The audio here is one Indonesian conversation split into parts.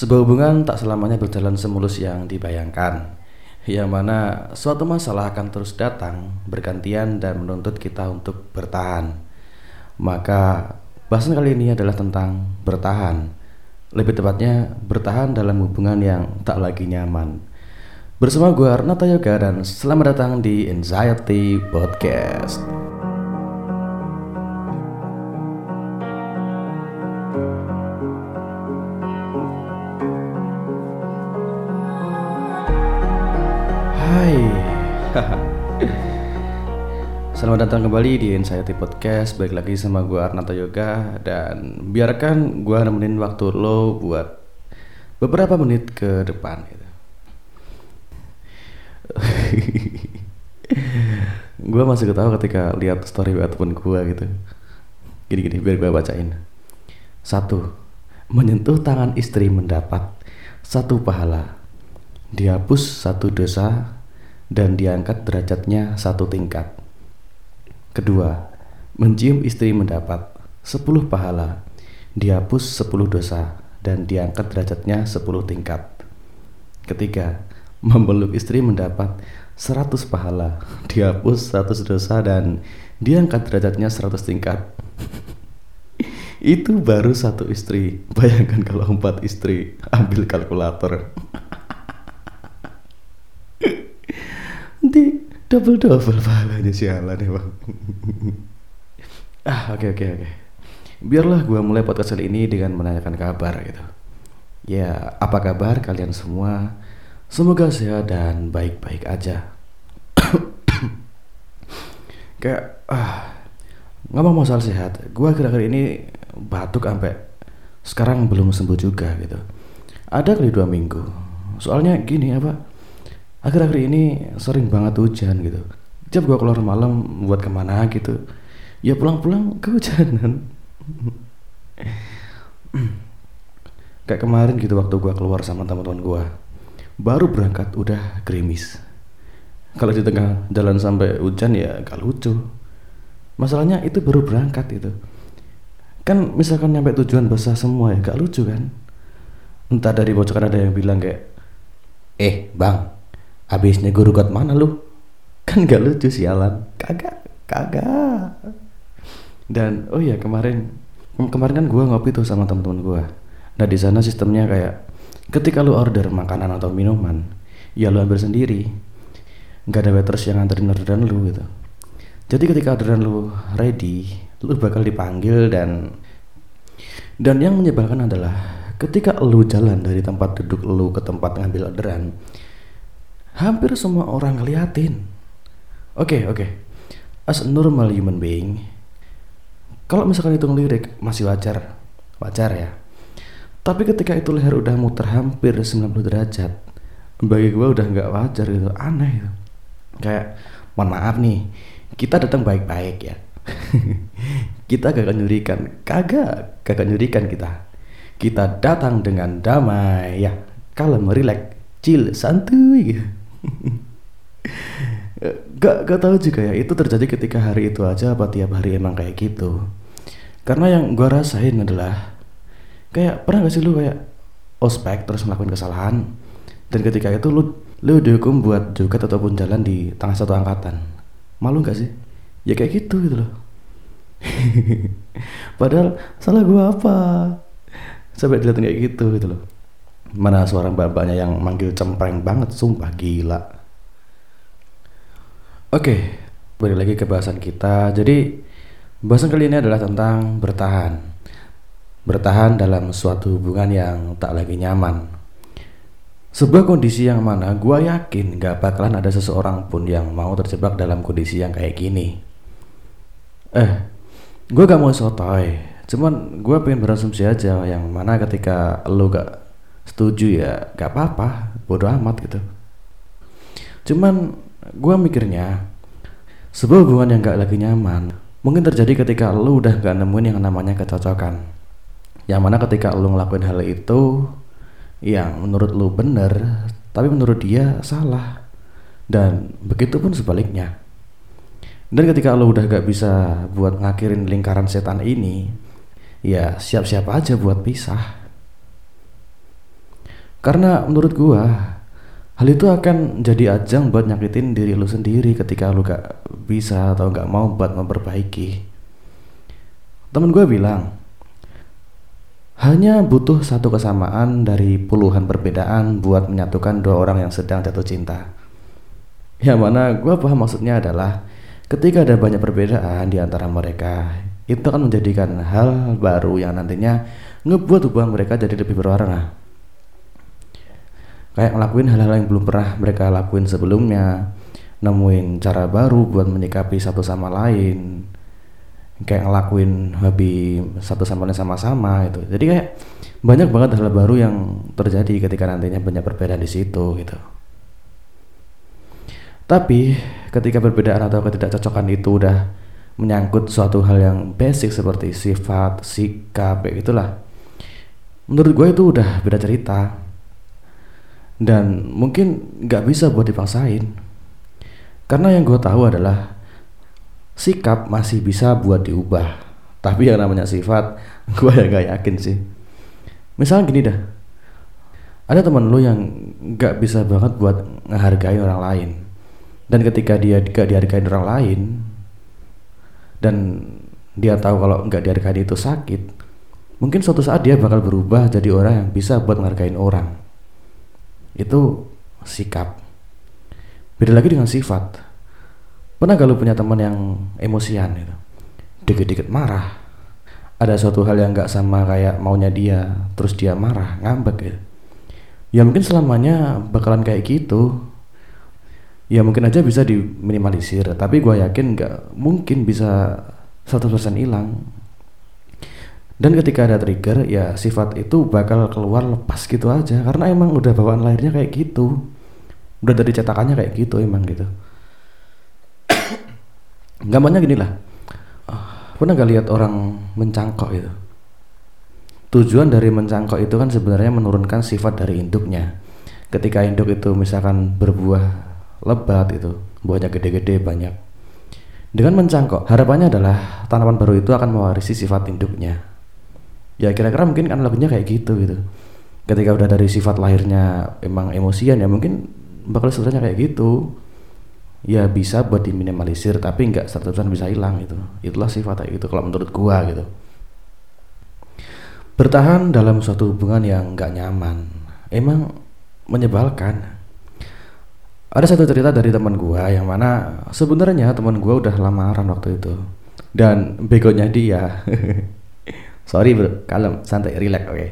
Sebuah hubungan tak selamanya berjalan semulus yang dibayangkan. Yang mana suatu masalah akan terus datang, bergantian dan menuntut kita untuk bertahan. Maka bahasan kali ini adalah tentang bertahan. Lebih tepatnya bertahan dalam hubungan yang tak lagi nyaman. Bersama gue Arnata Yoga dan selamat datang di Anxiety Podcast. Selamat datang kembali di Anxiety Podcast. Balik lagi sama gue Arnata Yoga Dan biarkan gue nemenin waktu lo buat beberapa menit ke depan gitu. gue masih ketawa ketika lihat story ataupun gue gitu. Gini-gini biar gue bacain. Satu Menyentuh tangan istri mendapat Satu pahala. Dihapus satu dosa dan diangkat derajatnya satu tingkat. Kedua, mencium istri mendapat sepuluh pahala, dihapus sepuluh dosa dan diangkat derajatnya sepuluh tingkat. Ketiga, memeluk istri mendapat seratus pahala, dihapus seratus dosa dan diangkat derajatnya seratus tingkat. Itu baru satu istri. Bayangkan kalau empat istri, ambil kalkulator. Nanti double double pahalanya sialan ya bang. ah oke okay, oke okay, oke. Okay. Biarlah gue mulai podcast kali ini dengan menanyakan kabar gitu. Ya apa kabar kalian semua? Semoga sehat dan baik-baik aja. Kayak ah ngomong soal sehat, gue akhir-akhir ini batuk sampai sekarang belum sembuh juga gitu. Ada kali dua minggu. Soalnya gini apa? Akhir-akhir ini sering banget hujan gitu. Tiap gua keluar malam buat ke mana gitu. Ya pulang-pulang kehujanan kayak kemarin gitu waktu gua keluar sama teman-teman gua. Baru berangkat udah gerimis. Kalau di tengah jalan sampai hujan ya gak lucu. Masalahnya itu baru berangkat itu. Kan misalkan nyampe tujuan basah semua ya gak lucu kan? Entah dari bocoran ada yang bilang kayak eh bang Habis nego rugot mana lu? Kan gak lucu sialan. Kagak, kagak. Dan oh iya kemarin kemarin kan gue ngopi tuh sama teman-teman gue. Nah di sana sistemnya kayak ketika lu order makanan atau minuman, ya lu ambil sendiri. Gak ada waiters yang nganterin orderan lu gitu. Jadi ketika orderan lu ready, lu bakal dipanggil dan dan yang menyebalkan adalah ketika lu jalan dari tempat duduk lu ke tempat ngambil orderan, hampir semua orang ngeliatin. Oke, okay, oke. Okay. As a normal human being, kalau misalkan itu ngelirik masih wajar, wajar ya. Tapi ketika itu leher udah muter hampir 90 derajat, bagi gue udah nggak wajar gitu, aneh gitu. Kayak, mohon maaf nih, kita datang baik-baik ya. kita gak nyurikan, kagak, kagak nyurikan kita. Kita datang dengan damai ya, kalau merilek, chill, santuy gitu gak gak tahu juga ya itu terjadi ketika hari itu aja apa tiap hari emang kayak gitu. Karena yang gue rasain adalah kayak pernah gak sih lu kayak ospek terus melakukan kesalahan? Dan ketika itu lu lu dihukum buat joget ataupun jalan di tengah satu angkatan. Malu gak sih? Ya kayak gitu gitu loh. Padahal salah gue apa? Sampai dilihat kayak gitu gitu loh Mana suara mbak-mbaknya yang manggil cempreng banget, sumpah gila. Oke, balik lagi ke bahasan kita. Jadi, bahasan kali ini adalah tentang bertahan. Bertahan dalam suatu hubungan yang tak lagi nyaman. Sebuah kondisi yang mana gue yakin gak bakalan ada seseorang pun yang mau terjebak dalam kondisi yang kayak gini. Eh, gue gak mau sotoy. Cuman gue pengen berasumsi aja yang mana ketika lo gak setuju ya gak apa-apa bodoh amat gitu. Cuman gue mikirnya sebuah hubungan yang gak lagi nyaman mungkin terjadi ketika lu udah gak nemuin yang namanya kecocokan. Yang mana ketika lu ngelakuin hal itu yang menurut lu bener tapi menurut dia salah. Dan begitu pun sebaliknya. Dan ketika lu udah gak bisa buat ngakhirin lingkaran setan ini ya siap-siap aja buat pisah karena menurut gua hal itu akan jadi ajang buat nyakitin diri lu sendiri ketika lu gak bisa atau gak mau buat memperbaiki. Temen gua bilang hanya butuh satu kesamaan dari puluhan perbedaan buat menyatukan dua orang yang sedang jatuh cinta. Yang mana gua paham maksudnya adalah ketika ada banyak perbedaan di antara mereka itu akan menjadikan hal baru yang nantinya ngebuat hubungan mereka jadi lebih berwarna kayak ngelakuin hal-hal yang belum pernah mereka lakuin sebelumnya. Nemuin cara baru buat menyikapi satu sama lain. Kayak ngelakuin hobi satu sama lain sama-sama itu jadi kayak banyak banget hal baru yang terjadi ketika nantinya banyak perbedaan di situ gitu. Tapi ketika perbedaan atau ketidakcocokan itu udah menyangkut suatu hal yang basic seperti sifat, sikap, kayak gitulah. Menurut gue itu udah beda cerita dan mungkin nggak bisa buat dipaksain. Karena yang gue tahu adalah sikap masih bisa buat diubah. Tapi yang namanya sifat gue ya gak yakin sih. Misalnya gini dah. Ada teman lu yang nggak bisa banget buat menghargai orang lain. Dan ketika dia gak dihargai orang lain dan dia tahu kalau nggak dihargai itu sakit mungkin suatu saat dia bakal berubah jadi orang yang bisa buat menghargai orang itu sikap. Beda lagi dengan sifat. Pernah gak punya teman yang emosian itu dikit-dikit marah. Ada suatu hal yang gak sama kayak maunya dia terus dia marah ngambek gitu. Ya mungkin selamanya bakalan kayak gitu. Ya mungkin aja bisa diminimalisir tapi gue yakin gak mungkin bisa 100% hilang dan ketika ada trigger ya sifat itu bakal keluar lepas gitu aja. Karena emang udah bawaan lahirnya kayak gitu. Udah dari cetakannya kayak gitu emang gitu. Gampangnya gini lah. Pernah gak lihat orang mencangkok itu? Tujuan dari mencangkok itu kan sebenarnya menurunkan sifat dari induknya. Ketika induk itu misalkan berbuah lebat itu buahnya gede-gede banyak. Dengan mencangkok harapannya adalah tanaman baru itu akan mewarisi sifat induknya ya kira-kira mungkin kan lagunya kayak gitu gitu. Ketika udah dari sifat lahirnya emang emosian ya mungkin bakal sebenarnya kayak gitu. Ya bisa buat diminimalisir tapi nggak 100% bisa hilang gitu. Itulah sifat kayak gitu kalau menurut gua gitu. Bertahan dalam suatu hubungan yang nggak nyaman emang menyebalkan. Ada satu cerita dari teman gua yang mana sebenarnya teman gua udah lamaran waktu itu. Dan begonya dia sorry bro. Kalem santai relax oke. Okay.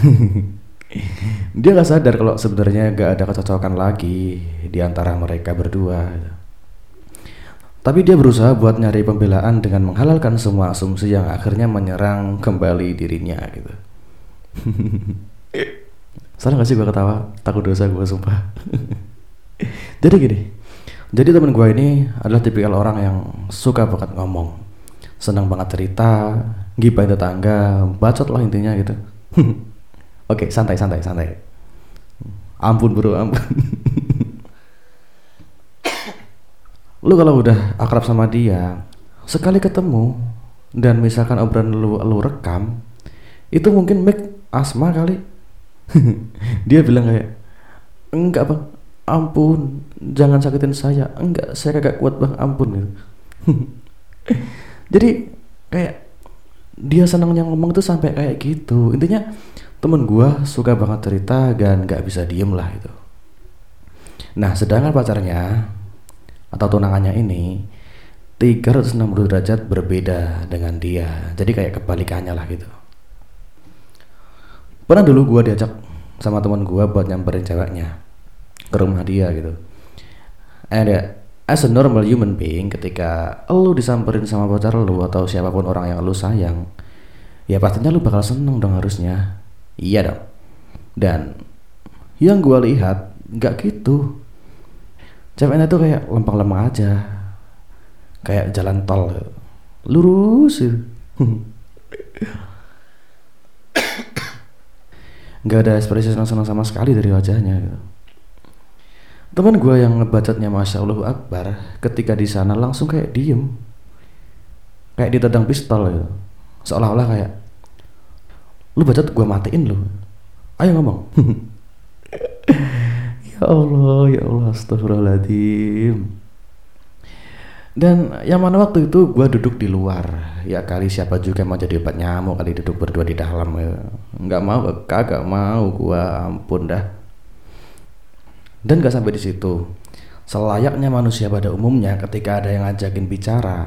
dia nggak sadar kalau sebenarnya gak ada kecocokan lagi di antara mereka berdua. Tapi dia berusaha buat nyari pembelaan dengan menghalalkan semua asumsi yang akhirnya menyerang kembali dirinya gitu. Salah gak sih gue ketawa? Takut dosa gue sumpah. Jadi gini jadi teman gue ini adalah tipikal orang yang suka banget ngomong senang banget cerita gibahin tetangga bacot lah intinya gitu. Oke santai santai santai. Ampun bro ampun. Lu kalau udah akrab sama dia sekali ketemu dan misalkan obrolan lu lu rekam itu mungkin make asma kali. Dia bilang kayak enggak bang. Ampun. Jangan sakitin saya. Enggak saya kagak kuat bang. Ampun gitu. Jadi kayak dia senangnya ngomong tuh sampai kayak gitu. Intinya temen gue suka banget cerita dan gak bisa diem lah itu nah sedangkan pacarnya atau tunangannya ini 360 derajat berbeda dengan dia. Jadi kayak kebalikannya lah gitu. Pernah dulu gue diajak sama teman gue buat nyamperin ceweknya ke rumah dia gitu. And ya as a normal human being ketika lu disamperin sama pacar lu atau siapa pun orang yang lu sayang ya pastinya lu bakal seneng dong harusnya. Iya dong. Dan yang gue lihat nggak gitu. Ceweknya tuh kayak lempeng-lempeng aja. Kayak jalan tol. Lurus. Nggak ada ekspresi senang-senang sama sekali dari wajahnya gitu teman gue yang ngebacotnya masya allah akbar ketika di sana langsung kayak diem. Kayak ditendang pistol gitu. Seolah-olah kayak lu bacot gue matiin lu. Ayo ngomong. Ya Allah ya Allah astagfirullahaladzim. Dan yang mana waktu itu gue duduk di luar. Ya kali siapa juga mau jadi obat nyamuk kali duduk berdua di dalam ya. nggak mau kagak mau gue ampun dah dan gak sampai di situ. Selayaknya manusia pada umumnya ketika ada yang ngajakin bicara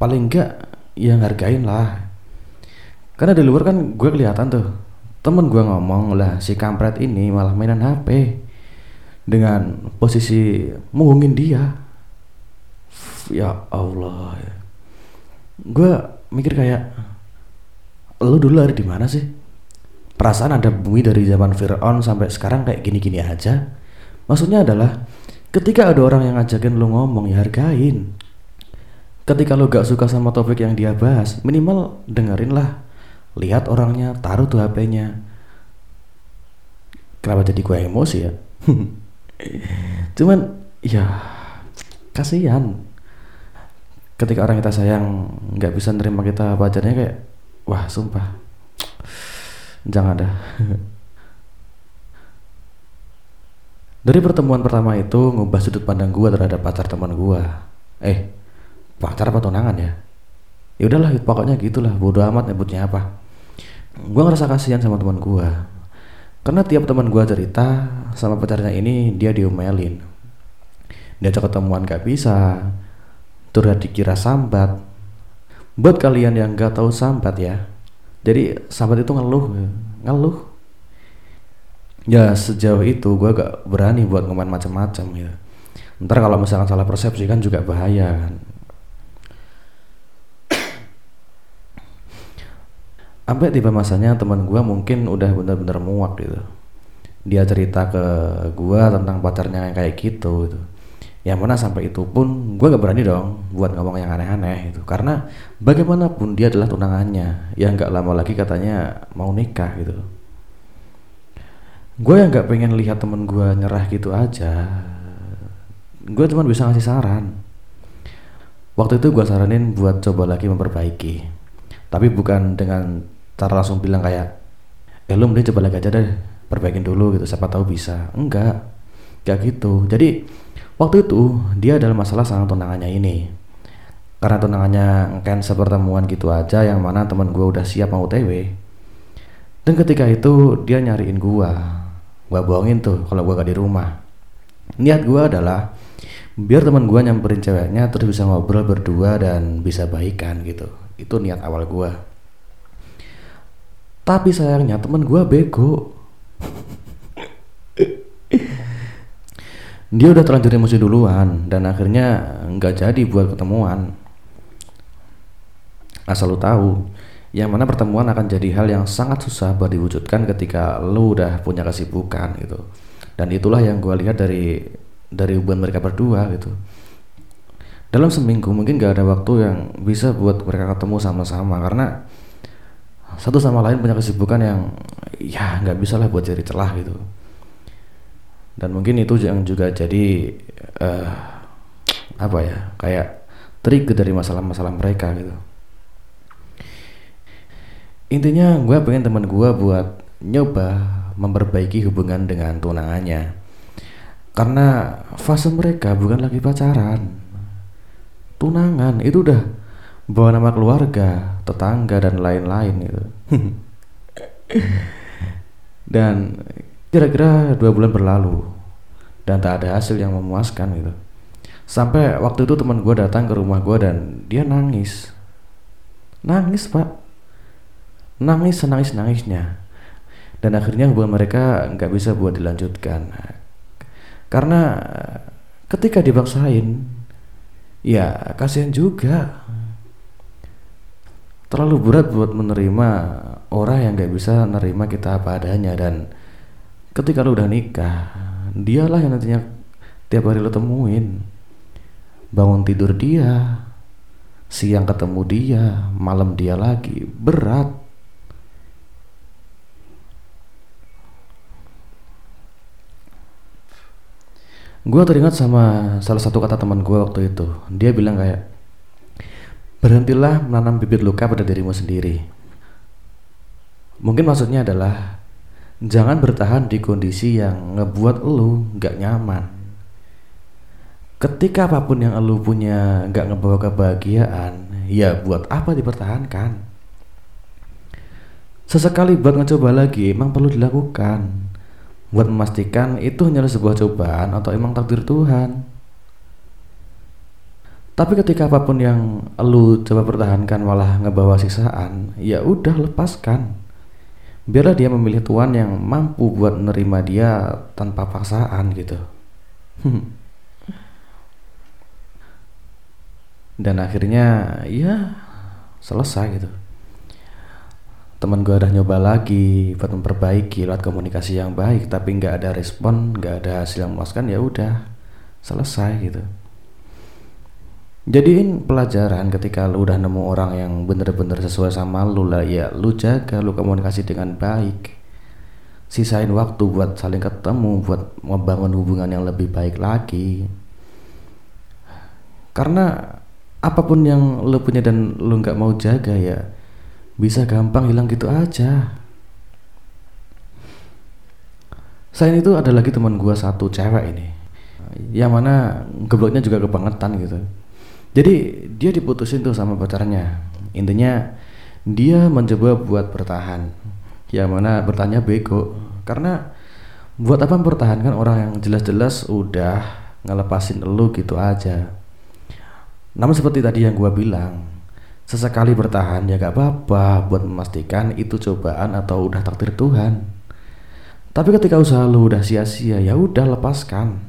paling enggak yang hargain lah. Karena di luar kan gue kelihatan tuh temen gue ngomong lah si kampret ini malah mainan HP dengan posisi menghungin dia. Ya Allah. Gue mikir kayak lu dulu ada di mana sih? Perasaan ada bumi dari zaman Fir'aun sampai sekarang kayak gini-gini aja maksudnya adalah ketika ada orang yang ngajakin lu ngomong ya hargain. Ketika lu gak suka sama topik yang dia bahas minimal dengerin lah lihat orangnya taruh tuh HP-nya kenapa jadi gue emosi ya? Cuman ya kasihan. Ketika orang kita sayang nggak bisa nerima kita pacarnya kayak wah sumpah. Jangan dah dari pertemuan pertama itu ngubah sudut pandang gua terhadap pacar teman gua eh pacar apa tunangan ya ya udahlah pokoknya gitulah bodoh amat nyebutnya apa gua ngerasa kasihan sama teman gua karena tiap teman gua cerita sama pacarnya ini dia diomelin diajak ketemuan gak bisa Turhat dikira sambat. Buat kalian yang gak tahu sambat ya. Jadi sambat itu ngeluh, ngeluh. Ya sejauh itu gue gak berani buat ngomong macam-macam ya. Ntar kalau misalkan salah persepsi kan juga bahaya kan. Sampai tiba masanya teman gue mungkin udah bener-bener muak gitu. Dia cerita ke gue tentang pacarnya yang kayak gitu gitu yang mana sampai itu pun gue gak berani dong buat ngomong yang aneh-aneh itu karena bagaimanapun dia adalah tunangannya yang gak lama lagi katanya mau nikah gitu gue yang gak pengen lihat temen gue nyerah gitu aja gue cuma bisa ngasih saran waktu itu gue saranin buat coba lagi memperbaiki tapi bukan dengan cara langsung bilang kayak eh lu mending coba lagi aja deh perbaikin dulu gitu siapa tahu bisa enggak gak gitu jadi Waktu itu dia adalah masalah sama tunangannya ini. Karena tunangannya cancel pertemuan gitu aja yang mana teman gue udah siap mau TW. Dan ketika itu dia nyariin gue. Gue bohongin tuh kalau gue gak di rumah. Niat gue adalah biar teman gue nyamperin ceweknya terus bisa ngobrol berdua dan bisa baikan gitu. Itu niat awal gue. Tapi sayangnya teman gue bego. dia udah terlanjur emosi duluan dan akhirnya nggak jadi buat ketemuan asal lu tahu yang mana pertemuan akan jadi hal yang sangat susah buat diwujudkan ketika lu udah punya kesibukan gitu. Dan itulah yang gue lihat dari dari hubungan mereka berdua gitu. Dalam seminggu mungkin gak ada waktu yang bisa buat mereka ketemu sama-sama karena satu sama lain punya kesibukan yang ya nggak bisa lah buat cari celah gitu. Dan mungkin itu yang juga jadi uh, apa ya kayak trik dari masalah-masalah mereka gitu intinya gue pengen teman gue buat nyoba memperbaiki hubungan dengan tunangannya. Karena fase mereka bukan lagi pacaran. Tunangan itu udah bawa nama keluarga tetangga dan lain-lain gitu. Dan Kira-kira dua bulan berlalu dan tak ada hasil yang memuaskan gitu. Sampai waktu itu teman gue datang ke rumah gue dan dia nangis, nangis pak, nangis senangis nangisnya. Dan akhirnya hubungan mereka nggak bisa buat dilanjutkan. Karena ketika dipaksain, ya kasihan juga. Terlalu berat buat menerima orang yang nggak bisa menerima kita apa adanya. Dan ketika lu udah nikah dialah yang nantinya tiap hari lu temuin. Bangun tidur dia siang ketemu dia malam dia lagi. Berat gue teringat sama salah satu kata teman gue waktu itu dia bilang kayak berhentilah menanam bibit luka pada dirimu sendiri mungkin maksudnya adalah Jangan bertahan di kondisi yang ngebuat lu gak nyaman. Ketika apa pun yang lu punya gak ngebawa kebahagiaan, ya buat apa dipertahankan? Sesekali buat ngecoba lagi emang perlu dilakukan Buat memastikan itu hanyalah sebuah cobaan atau emang takdir Tuhan. Tapi ketika apa pun yang lu coba pertahankan malah ngebawa siksaan Ya udah lepaskan. Biarlah dia memilih tuan yang mampu buat menerima dia tanpa paksaan gitu. Dan akhirnya ya selesai gitu teman gue udah nyoba lagi buat memperbaiki lewat komunikasi yang baik tapi nggak ada respon nggak ada hasil yang memuaskan ya udah selesai gitu. Jadiin pelajaran ketika lu udah nemu orang yang bener-bener sesuai sama lu lah ya lu jaga lu komunikasi dengan baik. Sisain waktu buat saling ketemu buat membangun hubungan yang lebih baik lagi. Karena apa pun yang lu punya dan lu nggak mau jaga ya bisa gampang hilang gitu aja. Selain itu ada lagi teman gua satu cewek ini. Yang mana gebloknya juga kebangetan gitu. Jadi dia diputusin tuh sama pacarnya. Intinya dia mencoba buat bertahan. Yang mana bertanya bego. Karena buat apa mempertahankan orang yang jelas-jelas udah ngelepasin lu gitu aja. Namun seperti tadi yang gua bilang sesekali bertahan ya gak apa-apa buat memastikan itu cobaan atau udah takdir Tuhan tapi ketika usaha lu udah sia-sia ya udah lepaskan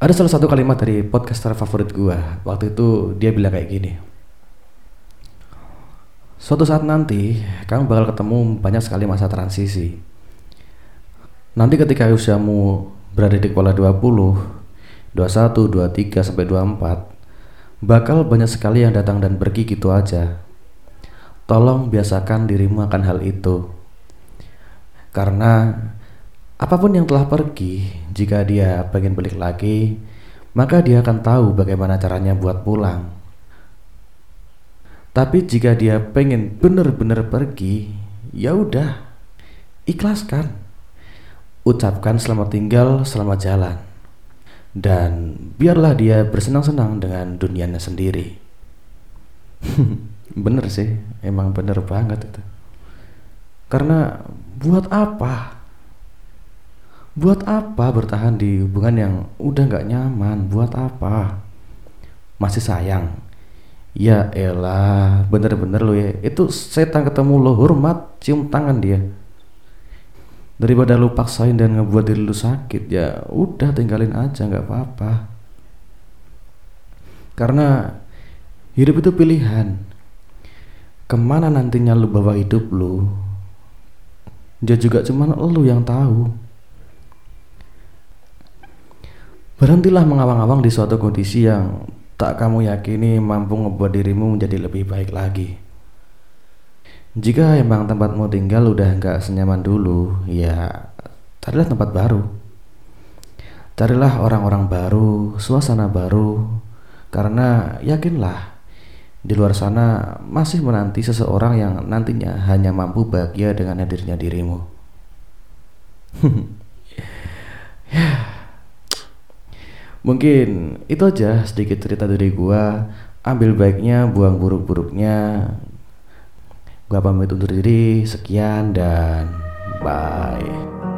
ada salah satu kalimat dari podcaster favorit gua. Waktu itu dia bilang kayak gini. Suatu saat nanti kamu bakal ketemu banyak sekali masa transisi. Nanti ketika usiamu berada di kepala 20, 21, 23 sampai 24, bakal banyak sekali yang datang dan pergi gitu aja. Tolong biasakan dirimu akan hal itu. Karena Apa pun yang telah pergi, jika dia pengen balik lagi, maka dia akan tahu bagaimana caranya buat pulang. Tapi jika dia pengen benar-benar pergi, ya udah, ikhlaskan. Ucapkan selamat tinggal, selamat jalan. Dan biarlah dia bersenang-senang dengan dunianya sendiri. bener sih, emang bener banget itu. Karena buat apa? Buat apa bertahan di hubungan yang udah gak nyaman? Buat apa? Masih sayang? Ya elah, bener-bener lo ya. Itu setan ketemu lo, hormat, cium tangan dia. Daripada lu paksain dan ngebuat diri lu sakit, ya udah tinggalin aja nggak apa-apa. Karena hidup itu pilihan. Ke mana nantinya lu bawa hidup lu? Dia juga cuman lu yang tahu. Berhentilah mengawang-awang di suatu kondisi yang tak kamu yakini mampu membuat dirimu menjadi lebih baik lagi. Jika emang tempatmu tinggal udah nggak senyaman dulu, ya carilah tempat baru. Carilah orang-orang baru, suasana baru, karena yakinlah di luar sana masih menanti seseorang yang nantinya hanya mampu bahagia dengan hadirnya dirimu. ya. Mungkin itu aja sedikit cerita dari gua. Ambil baiknya, buang buruk-buruknya. Gua pamit undur diri. Sekian dan bye.